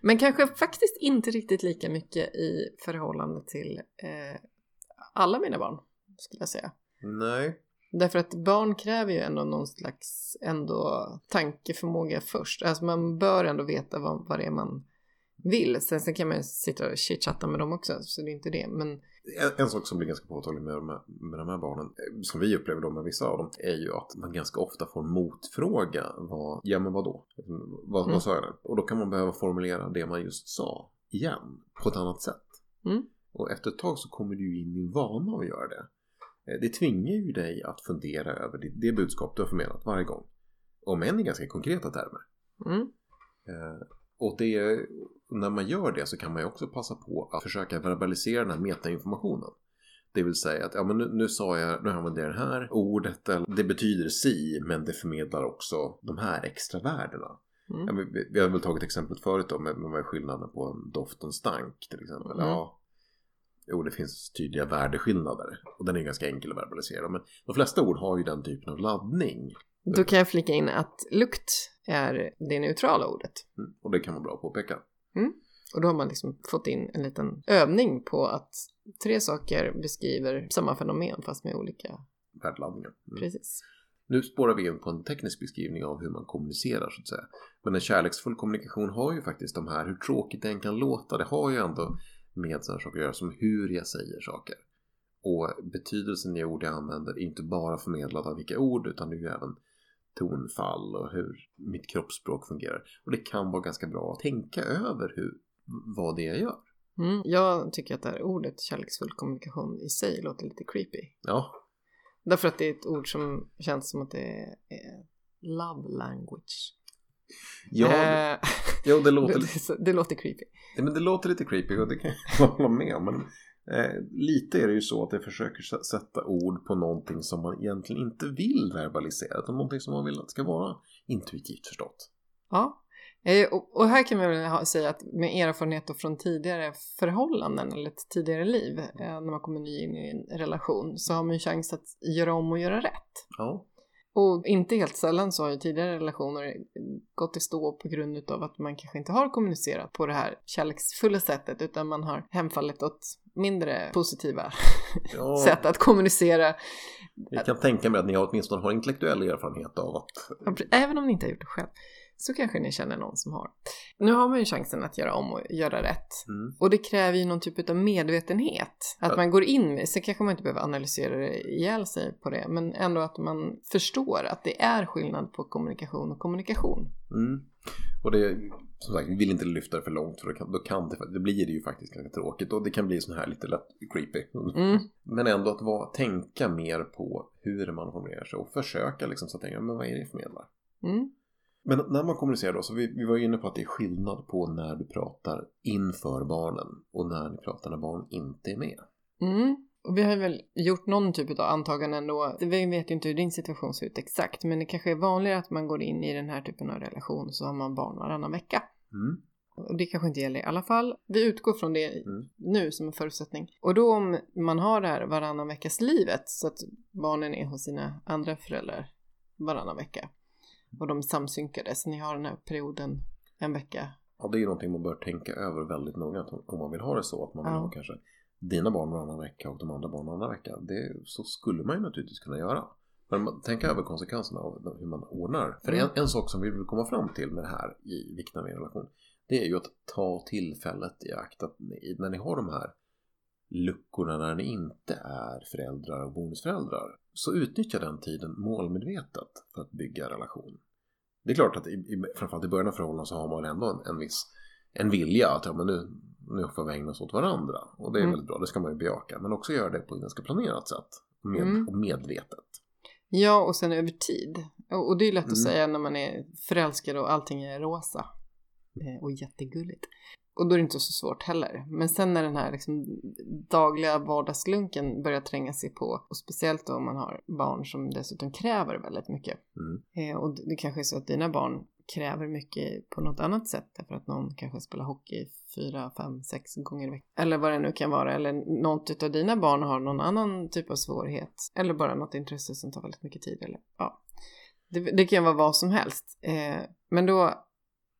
Men kanske faktiskt inte riktigt lika mycket i förhållande till eh, alla mina barn, skulle jag säga. Nej. Därför att barn kräver ju ändå någon slags ändå tankeförmåga först. Alltså man bör ändå veta vad, vad det är man vill. Sen, sen kan man ju sitta och chitchatta med dem också, så det är inte det. Men En, en sak som blir ganska påtaglig med de, här, med de här barnen, eh, som vi upplever då med vissa av dem, är ju att man ganska ofta får motfråga vad, ja men vadå? Vad, Mm. vad sa jag nu? Och då kan man behöva formulera det man just sa igen, på ett annat sätt. Mm. Och efter ett tag så kommer du ju in i en vana att göra det. Eh, Det tvingar ju dig att fundera över det, det budskap du har förmedlat varje gång. Om än i ganska konkreta termer. mm, Eh, och det, när man gör det så kan man ju också passa på att försöka verbalisera den här metainformationen. Det vill säga att ja, men nu, nu sa jag, nu använder jag det här ordet, eller det betyder si, men det förmedlar också de här extra värdena. mm. Ja, vi, vi har väl tagit exemplet förut då med, med skillnaden på en doft och en stank till exempel. Mm. Ja, Jo, det finns tydliga värdeskillnader. Och den är ganska enkel att verbalisera. Men de flesta ord har ju den typen av laddning. Då kan jag flika in att lukt är det neutrala ordet. Mm. Och det kan vara bra att påpeka. Mm. Och då har man liksom fått in en liten övning på att tre saker beskriver samma fenomen fast med olika Värdeladdningar. Mm. Precis. Nu spårar vi in på en teknisk beskrivning av hur man kommunicerar så att säga. Men en kärleksfull kommunikation har ju faktiskt de här, hur tråkigt det än kan låta, det har ju ändå med sådana saker att göra som hur jag säger saker. Och betydelsen i ord jag använder är inte bara förmedlad av vilka ord utan det är ju även tonfall och hur mitt kroppsspråk fungerar. Och det kan vara ganska bra att tänka över hur, vad det är jag gör. Mm. Jag tycker att det här ordet kärleksfull kommunikation i sig låter lite creepy. Ja, Därför att det är ett ord som känns som att det är love language. Ja Eh, jo, det låter, det, det låter creepy. Ja, men det låter lite creepy och det kan jag hålla med om. Men eh, lite är det ju så att det försöker sätta ord på någonting som man egentligen inte vill verbalisera. Utan någonting som man vill att ska vara intuitivt förstått. Ja. Eh, Och, och här kan man väl ha, säga att med erfarenhet från tidigare förhållanden eller ett tidigare liv, eh, när man kommer ny in i en relation, så har man ju chans att göra om och göra rätt. Ja, Och inte helt sällan så har ju tidigare relationer gått i stå på grund av att man kanske inte har kommunicerat på det här kärleksfulla sättet utan man har hemfallit åt mindre positiva ja sätt att kommunicera. jag kan tänka mig att ni åtminstone har intellektuell erfarenhet av att... Även om ni inte har gjort det själv så kanske ni känner någon som har. Nu har man ju chansen att göra om och göra rätt. Mm, Och det kräver ju någon typ av medvetenhet. Att man går in med, så kanske man inte behöver analysera det ihjäl sig på det, men ändå att man förstår att det är skillnad på kommunikation och kommunikation. mm. Och det, som sagt, vi vill inte lyfta det för långt för då kan, då kan det, det blir det ju faktiskt ganska tråkigt och det kan bli sån här lite lätt creepy. Mm. Men ändå att vara, tänka mer på hur man formulerar sig och försöka liksom så att tänka, men vad är det jag förmedlar? Mm. Men när man kommunicerar då, så vi, vi var inne på att det är skillnad på när du pratar inför barnen och när ni pratar när barn inte är med. Mm. Och vi har väl gjort någon typ av antaganden då. Vi vet ju inte hur din situation ser ut exakt, men det kanske är vanligare att man går in i den här typen av relation så har man barn varannan vecka. Mm. Och det kanske inte gäller i alla fall. Vi utgår från det Mm. nu som en förutsättning. Och då om man har det här varannan veckas livet så att barnen är hos sina andra föräldrar varannan vecka. Och de samsynkade så ni har den här perioden en vecka. Ja, det är ju någonting man bör tänka över väldigt noga om man vill ha det så att man vill Ja. ha kanske dina barn varannan vecka och de andra barnen varannan vecka. Det, så skulle man ju naturligtvis kunna göra. Men tänk över konsekvenserna av hur man ordnar. För Mm. en, en sak som vi vill komma fram till med det här i vikten av en relation. Det är ju att ta tillfället i akt att ni, när ni har de här luckorna när ni inte är föräldrar och bonusföräldrar. Så utnyttja den tiden målmedvetet för att bygga relation. Det är klart att i, i, framförallt i början av förhållandet så har man ändå en, en viss en vilja att ja, men nu, nu får vi ägna oss åt varandra. Och det är Mm. väldigt bra, det ska man ju bejaka. Men också göra det på ett ganska planerat sätt. Med, Mm. Och medvetet. Ja, och sen över tid. Och, och det är lätt att Mm. säga när man är förälskad och allting är rosa. Eh, och jättegulligt. Och då är det inte så svårt heller. Men sen när den här liksom dagliga vardagslunken börjar tränga sig på. Och speciellt då om man har barn som dessutom kräver väldigt mycket. Mm. Eh, och det kanske är så att dina barn kräver mycket på något annat sätt. Därför att någon kanske spelar hockey fyra, fem, sex gånger i veckan. Eller vad det nu kan vara. Eller något av dina barn har någon annan typ av svårighet. Eller bara något intresse som tar väldigt mycket tid. Eller, ja. det, det kan vara vad som helst. Eh, men då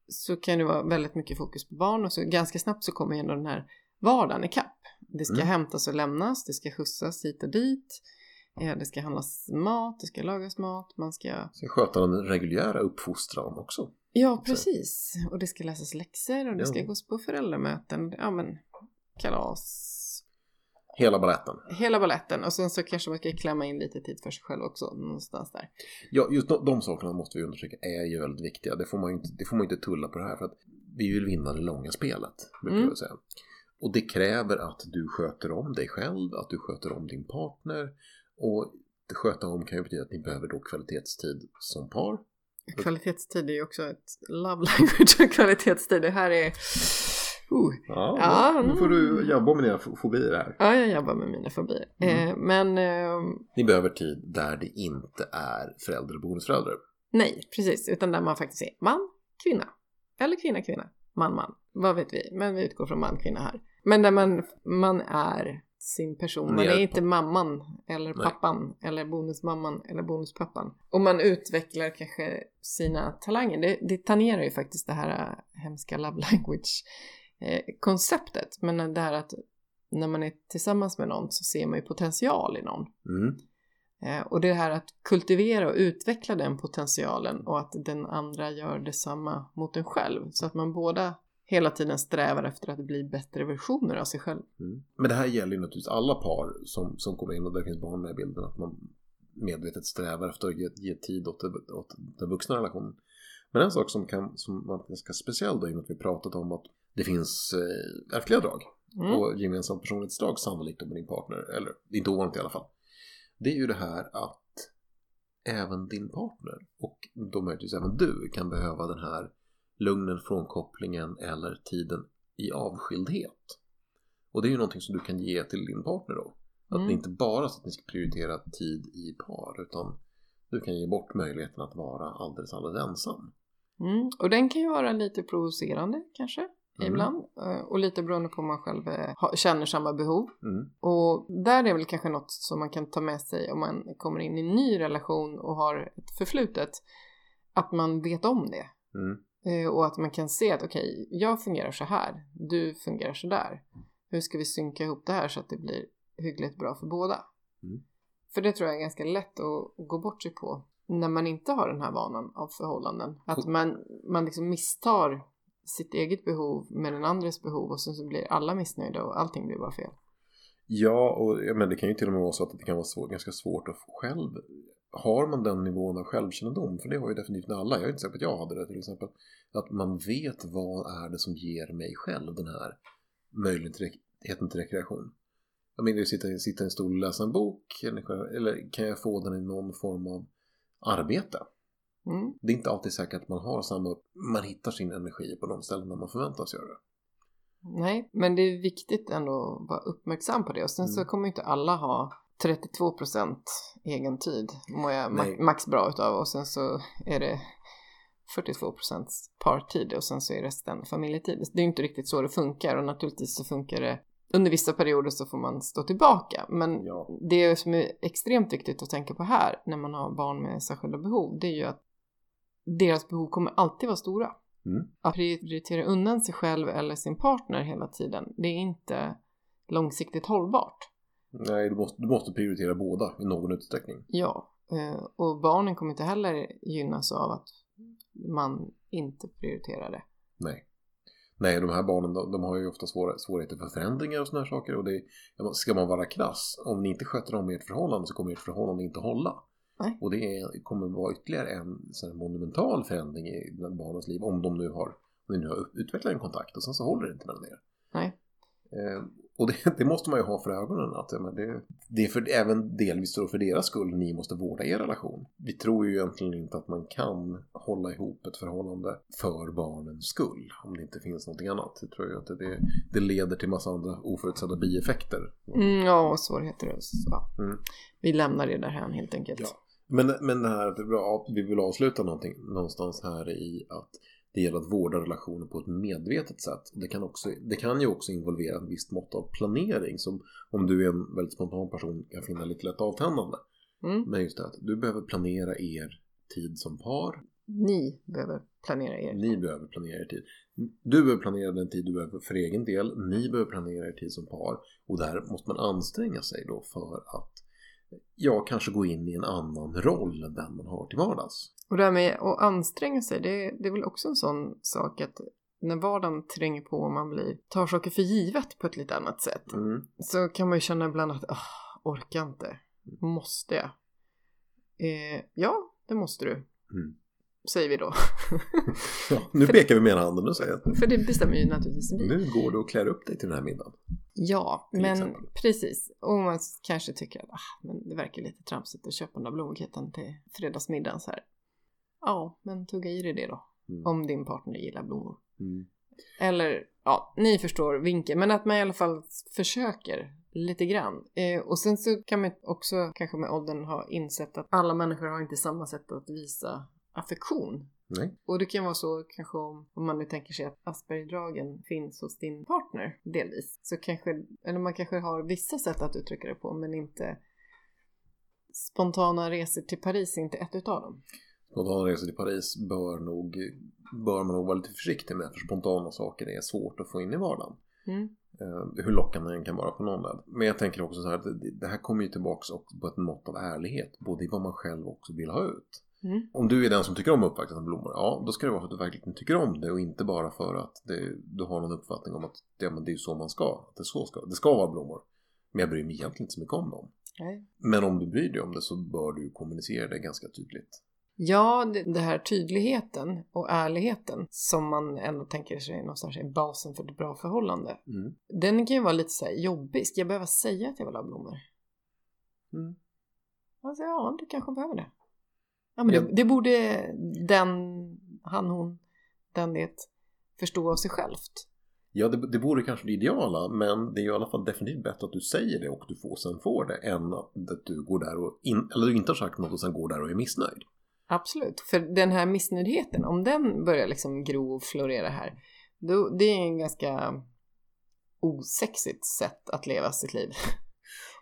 så kan det vara väldigt mycket fokus på barn. Och så ganska snabbt så kommer ändå den här vardagen ikapp. Det ska Mm. hämtas och lämnas. Det ska skjutsas hit och dit. Eh, det ska handlas mat. Det ska lagas mat. Man ska Så sköta den reguljära uppfostran också. Ja, precis. Och det ska läsas läxor och det Ja. ska gås på föräldramöten. Ja, men kalas. Hela baletten. Hela balletten. Och sen så kanske man ska klämma in lite tid för sig själv också. Någonstans där. Ja, just de, de sakerna måste vi undersöka är ju väldigt viktiga. Det får man ju inte, det får man inte tulla på det här. För att vi vill vinna det långa spelet. Brukar Mm. jag säga. Och det kräver att du sköter om dig själv. Att du sköter om din partner. Och sköta om kan ju betyda att ni behöver då kvalitetstid som par. Kvalitetstid är ju också ett love language och kvalitetstid. Det här är... Uh. Ja, Ja, nu får du jobba med dina fo- fobier här. Ja, jag jobbar med mina fobier. Mm. Eh, men eh, Ni behöver tid där det inte är förälder och bonusförälder. nej, precis. Utan där man faktiskt är man, kvinna. Eller kvinna, kvinna. Man, man. vad vet vi, men vi utgår från man, kvinna här. Men där man, man är sin person, man är inte mamman eller Nej. pappan eller bonusmamman eller bonuspappan. Och man utvecklar kanske sina talanger. Det, det tangerar ju faktiskt det här äh, hemska love language eh, konceptet. Men det här att när man är tillsammans med någon så ser man ju potential i någon. Mm. Eh, och det här att kultivera och utveckla den potentialen och att den andra gör detsamma mot en själv. Så att man båda hela tiden strävar efter att bli bättre versioner av sig själv. Mm. Men det här gäller ju naturligtvis alla par som, som kommer in och där finns barn med i bilden. Att man medvetet strävar efter att ge, ge tid åt, åt den vuxna relationen. Men en sak som, kan, som man ganska speciell då i och med att vi pratat om att det finns eh, ärftliga drag Mm. och gemensamt personlighetsdrag sannolikt med din partner, eller inte ovanligt i alla fall. Det är ju det här att även din partner och då möjligtvis även du kan behöva den här lugnen, frånkopplingen eller tiden i avskildhet. Och det är ju någonting som du kan ge till din partner då. Att Mm. det inte bara så att ni ska prioritera tid i par utan du kan ge bort möjligheten att vara alldeles, alldeles ensam. Mm. Och den kan ju vara lite provocerande kanske. Mm. Ibland. Eh, Och lite beroende på om man själv eh, känner samma behov. Mm. Och där är väl kanske något som man kan ta med sig om man kommer in i en ny relation och har ett förflutet. Att man vet om det. Mm. Eh, Och att man kan se att okej, jag fungerar så här, du fungerar så där. Hur ska vi synka ihop det här så att det blir hyggligt bra för båda? Mm. För det tror jag är ganska lätt att att gå bort sig på när man inte har den här vanan av förhållanden. Att man, man liksom misstar sitt eget behov med den andres behov och sen så blir alla missnöjda och allting blir bara fel. Ja, och ja, men det kan ju till och med vara så att det kan vara svår, ganska svårt att själv har man den nivån av självkännedom, för det har ju definitivt alla, jag är inte säker på att jag hade det till exempel, att man vet vad är det som ger mig själv den här möjligheten till rekreation. Jag menar, sitta, sitta i en stol och läsa en bok, eller, eller kan jag få den i någon form av arbete? Mm. Det är inte alltid säkert att man har samma, man hittar sin energi på de ställen där man förväntas göra det. Nej, men det är viktigt ändå att vara uppmärksam på det. Och sen så Mm. kommer inte alla ha 32% egen tid mår jag ma- max bra utav och sen så är det 42% partid och sen så är resten familjetid. Det är ju inte riktigt så det funkar och naturligtvis så funkar det under vissa perioder så får man stå tillbaka. Men Ja. det som är extremt viktigt att tänka på här när man har barn med särskilda behov det är ju att deras behov kommer alltid vara stora. Mm. Att prioritera undan sig själv eller sin partner hela tiden, det är inte långsiktigt hållbart. Nej, du måste, du måste prioritera båda i någon utsträckning. Ja, eh, och barnen kommer inte heller gynnas av att man inte prioriterar det. Nej. Nej, de här barnen de, de har ju ofta svåra, svårigheter för förändringar och såna här saker. Och det, ska man vara krass, om ni inte sköter om ert förhållande så kommer ert förhållande inte hålla. Nej. Och det är, kommer vara ytterligare en sån monumental förändring i barnens liv. Om de nu har, om ni nu har utvecklat en kontakt och sen så håller det inte mellan er. Nej. Eh, och det, det måste man ju ha för ögonen. Att, ja, det, det är för, även delvis då för deras skull ni måste vårda er relation. Vi tror ju egentligen inte att man kan hålla ihop ett förhållande för barnens skull. Om det inte finns någonting annat. Jag tror ju att det, det leder till massa andra oförutsedda bieffekter. Mm, ja, och svårigheter. Så. Mm. Vi lämnar det där här helt enkelt. Ja. Men, men det här att vi vill avsluta någonting någonstans här i att det gäller att vårda relationer på ett medvetet sätt. Det kan, också, det kan ju också involvera ett visst mått av planering som om du är en väldigt spontan person kan finna lite lätt avtändande. Mm. Men just det att du behöver planera er tid som par. Ni behöver planera er. Ni behöver planera er tid. Du behöver planera den tid du behöver för egen del. Ni behöver planera er tid som par. Och där måste man anstränga sig då för att ja, kanske gå in i en annan roll än den man har till vardags. Och det här med att anstränga sig, det, det är väl också en sån sak att när vardagen tränger på och man blir, tar saker för givet på ett lite annat sätt. Mm. Så kan man ju känna ibland att, ah, orkar inte. Måste jag? Eh, ja, det måste du. Mm. Säger vi då. Ja, nu pekar vi med ena handen och säger att För det bestämmer ju naturligtvis vi. nu går du och klär upp dig till den här middagen. Ja, men exempel. precis. Och man kanske tycker att ah, men det verkar lite tramsigt att köpa den där blombuketten till fredagsmiddagen så här. Ja, men tugga i dig det då. Mm. Om din partner gillar blommor. Mm. Eller, ja, ni förstår vinkeln. Men att man i alla fall försöker lite grann. Eh, och sen så kan man också kanske med åldern ha insett att alla människor har inte samma sätt att visa affektion Nej. Och det kan vara så kanske om, om man nu tänker sig att Aspergerdragen finns hos din partner delvis. Så kanske, eller man kanske har vissa sätt att uttrycka det på men inte spontana resor till Paris är inte ett utav dem. Spontana resor till Paris bör, nog, bör man nog vara lite försiktig med för spontana saker är svårt att få in i vardagen. Mm. Eh, hur lockande den kan vara på någon led. Men jag tänker också så här att det, här kommer ju tillbaks på ett mått av ärlighet. Både i vad man själv också vill ha ut. Mm. Om du är den som tycker om uppvaktande blommor, ja då ska det vara för att du verkligen tycker om det och inte bara för att det, du har någon uppfattning om att ja, men det är så man ska. Att det, så ska. det ska vara blommor. Men jag bryr mig egentligen inte så mycket om dem. Nej. Men om du bryr dig om det så bör du kommunicera det ganska tydligt. Ja, det, det här tydligheten och ärligheten som man ändå tänker sig någonstans är basen för ett bra förhållande. Mm. Den kan ju vara lite så här jobbig. Ska jag behöva säga att jag vill ha blommor? Mm. Alltså, ja, du kanske behöver det. Ja, men det, det borde den, han, hon, den det förstå av sig självt. Ja, det, det vore kanske det ideala, men det är ju i alla fall definitivt bättre att du säger det och du får, sen får det än att, att du går där och, in, eller du inte har sagt något och sen går där och är missnöjd. Absolut. För den här missnöjdheten, om den börjar liksom gro och florera här, då, det är en ganska osexigt sätt att leva sitt liv.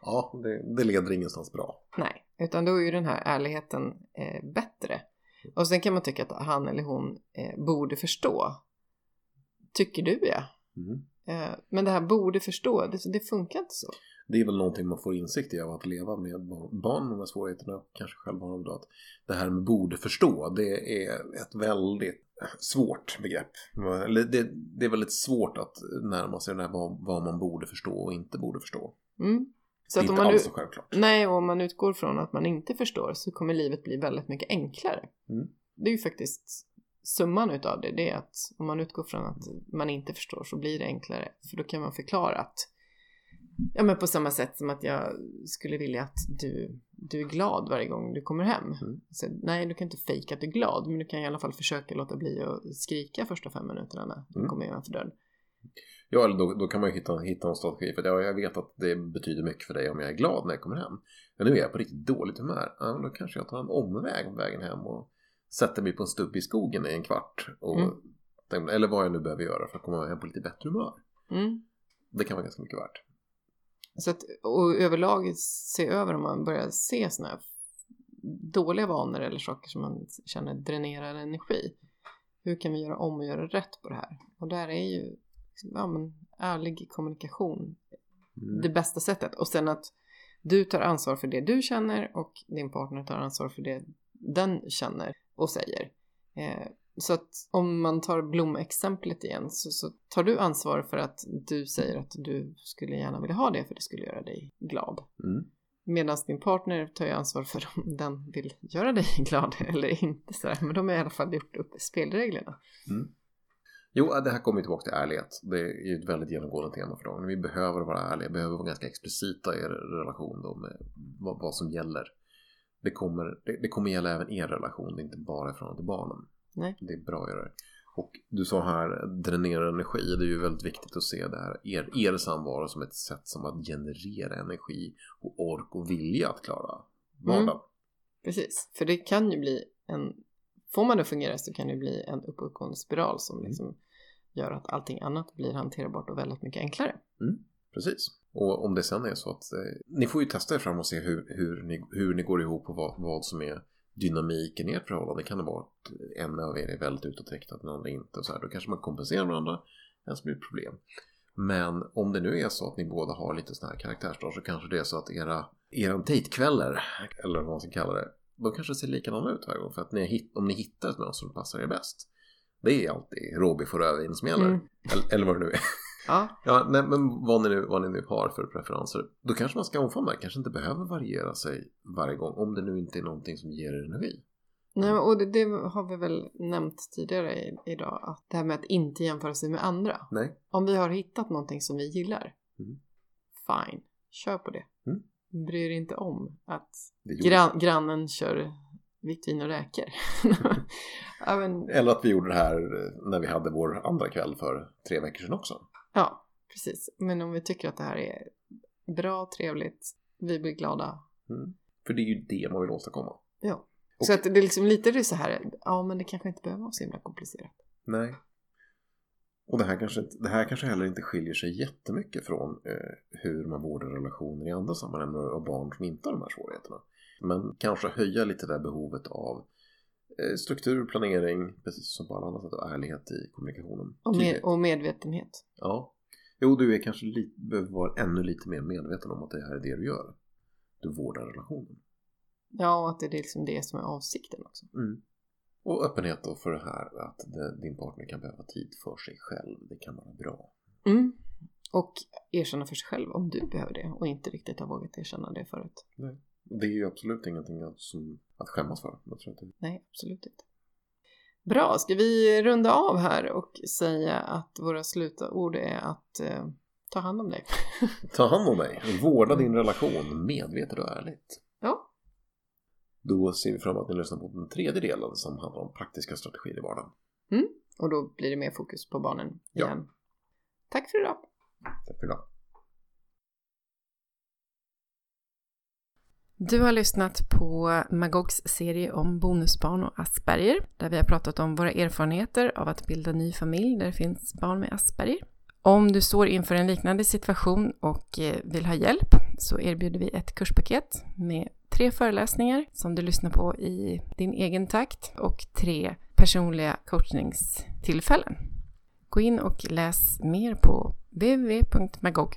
Ja, det, det leder ingenstans bra. Nej, utan då är ju den här ärligheten eh, bättre. Och sen kan man tycka att han eller hon eh, borde förstå. Tycker du ja. Mm. Eh, men det här borde förstå, det, det funkar inte så. Det är väl någonting man får insikt i av att leva med barn med de här svårigheterna, kanske själv har dem då, att det här med borde förstå, det är ett väldigt svårt begrepp. Det, det är väldigt svårt att närma sig det här vad, vad man borde förstå och inte borde förstå. Mm. Så det att är om inte man, alls så självklart. nej, och om man utgår från att man inte förstår så kommer livet bli väldigt mycket enklare. Mm. Det är ju faktiskt summan utav det, det är att om man utgår från att man inte förstår så blir det enklare. För då kan man förklara att Ja men på samma sätt som att jag skulle vilja att du, du är glad varje gång du kommer hem. Mm. Så, nej, du kan inte fejka att du är glad, men du kan i alla fall försöka låta bli att skrika första fem minuterna när du Mm. kommer innanför dörren. Ja, eller då, då kan man ju hitta, hitta en strategi. För ja, jag vet att det betyder mycket för dig om jag är glad när jag kommer hem. Men nu är jag på riktigt dåligt humör. Ja, då kanske jag tar en omväg på vägen hem och sätter mig på en stubb i skogen i en kvart. Och, Mm. Eller vad jag nu behöver göra för att komma hem på lite bättre humör. Mm. Det kan vara ganska mycket värt. Så att, och överlag se över om man börjar se sådana här dåliga vanor eller saker som man känner dränerar energi. Hur kan vi göra om och göra rätt på det här? Och där är ju ja, men, ärlig kommunikation Mm. det bästa sättet. Och sen att du tar ansvar för det du känner och din partner tar ansvar för det den känner och säger. Eh, så att om man tar blomexemplet igen så, så tar du ansvar för att du säger att du skulle gärna vilja ha det för det skulle göra dig glad. Mm. Medan din partner tar ju ansvar för om den vill göra dig glad eller inte. Sådär. Men de har i alla fall gjort upp spelreglerna. Mm. Jo, det här kommer tillbaka till ärlighet. Det är ju ett väldigt genomgående tema för dem. Vi behöver vara ärliga, behöver vara ganska explicita i er relation då med vad, vad som gäller. Det kommer, det, det kommer gälla även er relation, det är inte bara i förhållande till barnen. Nej. Det är bra att göra det. Och du sa här, dränera energi. Det är ju väldigt viktigt att se det här, er, er samvaro som ett sätt som att generera energi och ork och vilja att klara vardagen. Precis, för det kan ju bli en... Får man det att fungera så kan det bli en uppåtgående spiral som Mm. liksom gör att allting annat blir hanterbart och väldigt mycket enklare. Mm, precis. Och om det sen är så att eh, ni får ju testa er fram och se hur, hur, ni, hur ni går ihop och vad, vad som är dynamiken i ert förhållande. Kan det vara att en av er är väldigt utåtriktad, och den andra inte. Och så här, då kanske man kompenserar varandra, Det blir det problem. Men om det nu är så att ni båda har lite sådana här karaktärsdrag så kanske det är så att era, era dejtkvällar, eller vad man ska kalla det, de kanske ser likadana ut varje gång. För att ni, om ni hittar ett mönster som passar er bäst. Det är alltid Robi får rödvin som gäller. Mm. Eller, eller vad det nu är. Ja, Ja, nej, men vad ni, nu, vad ni nu har för preferenser. Då kanske man ska omfamna det. Kanske inte behöver variera sig varje gång. Om det nu inte är någonting som ger er energi. Nej, och det, det har vi väl nämnt tidigare i, idag, att det här med att inte jämföra sig med andra. Nej. Om vi har hittat någonting som vi gillar, Mm. fine, kör på det. Mm. Bry dig inte om att gran, grannen kör vitt vin och räkor. ja, men, Eller att vi gjorde det här eh, när vi hade vår andra kväll för tre veckor sedan också. ja, precis. Men om vi tycker att det här är bra, trevligt, vi blir glada. Mm. För det är ju det man vill åstadkomma. Ja. Så att det är liksom lite det så här, ja men det kanske inte behöver vara så himla komplicerat. Nej. Och det här kanske, det här kanske heller inte skiljer sig jättemycket från eh, hur man vårdar relationer i andra sammanhang av barn som inte har de här svårigheterna. Men kanske höja lite det där behovet av eh, struktur, planering, precis som på alla andra sätt, och ärlighet i kommunikationen. Och, med, och medvetenhet. Ja. Jo, du är kanske lite, behöver vara ännu lite mer medveten om att det här är det du gör. Du vårdar relationen. Ja, och att det är liksom det som är avsikten också. Mm. Och öppenhet då för det här att det, din partner kan behöva tid för sig själv. Det kan vara bra. Mm. Och erkänna för sig själv om du behöver det och inte riktigt har vågat erkänna det förut. Nej. Det är ju absolut ingenting att, som, att skämmas för. Jag tror att det... Nej, absolut inte. Bra, ska vi runda av här och säga att våra slutord är att eh, ta hand om dig. ta hand om dig, vårda din relation medvetet och ärligt. Ja. Då ser vi fram emot att ni lyssnar på den tredje delen som handlar om praktiska strategier i vardagen. Mm. Och då blir det mer fokus på barnen igen. Ja. Tack för idag. Tack för idag. Du har lyssnat på Magogs serie om bonusbarn och Asperger, där vi har pratat om våra erfarenheter av att bilda ny familj där det finns barn med Asperger. Om du står inför en liknande situation och eh, vill ha hjälp så erbjuder vi ett kurspaket med tre föreläsningar som du lyssnar på i din egen takt och tre personliga coachningstillfällen. Gå in och läs mer på www.magog.se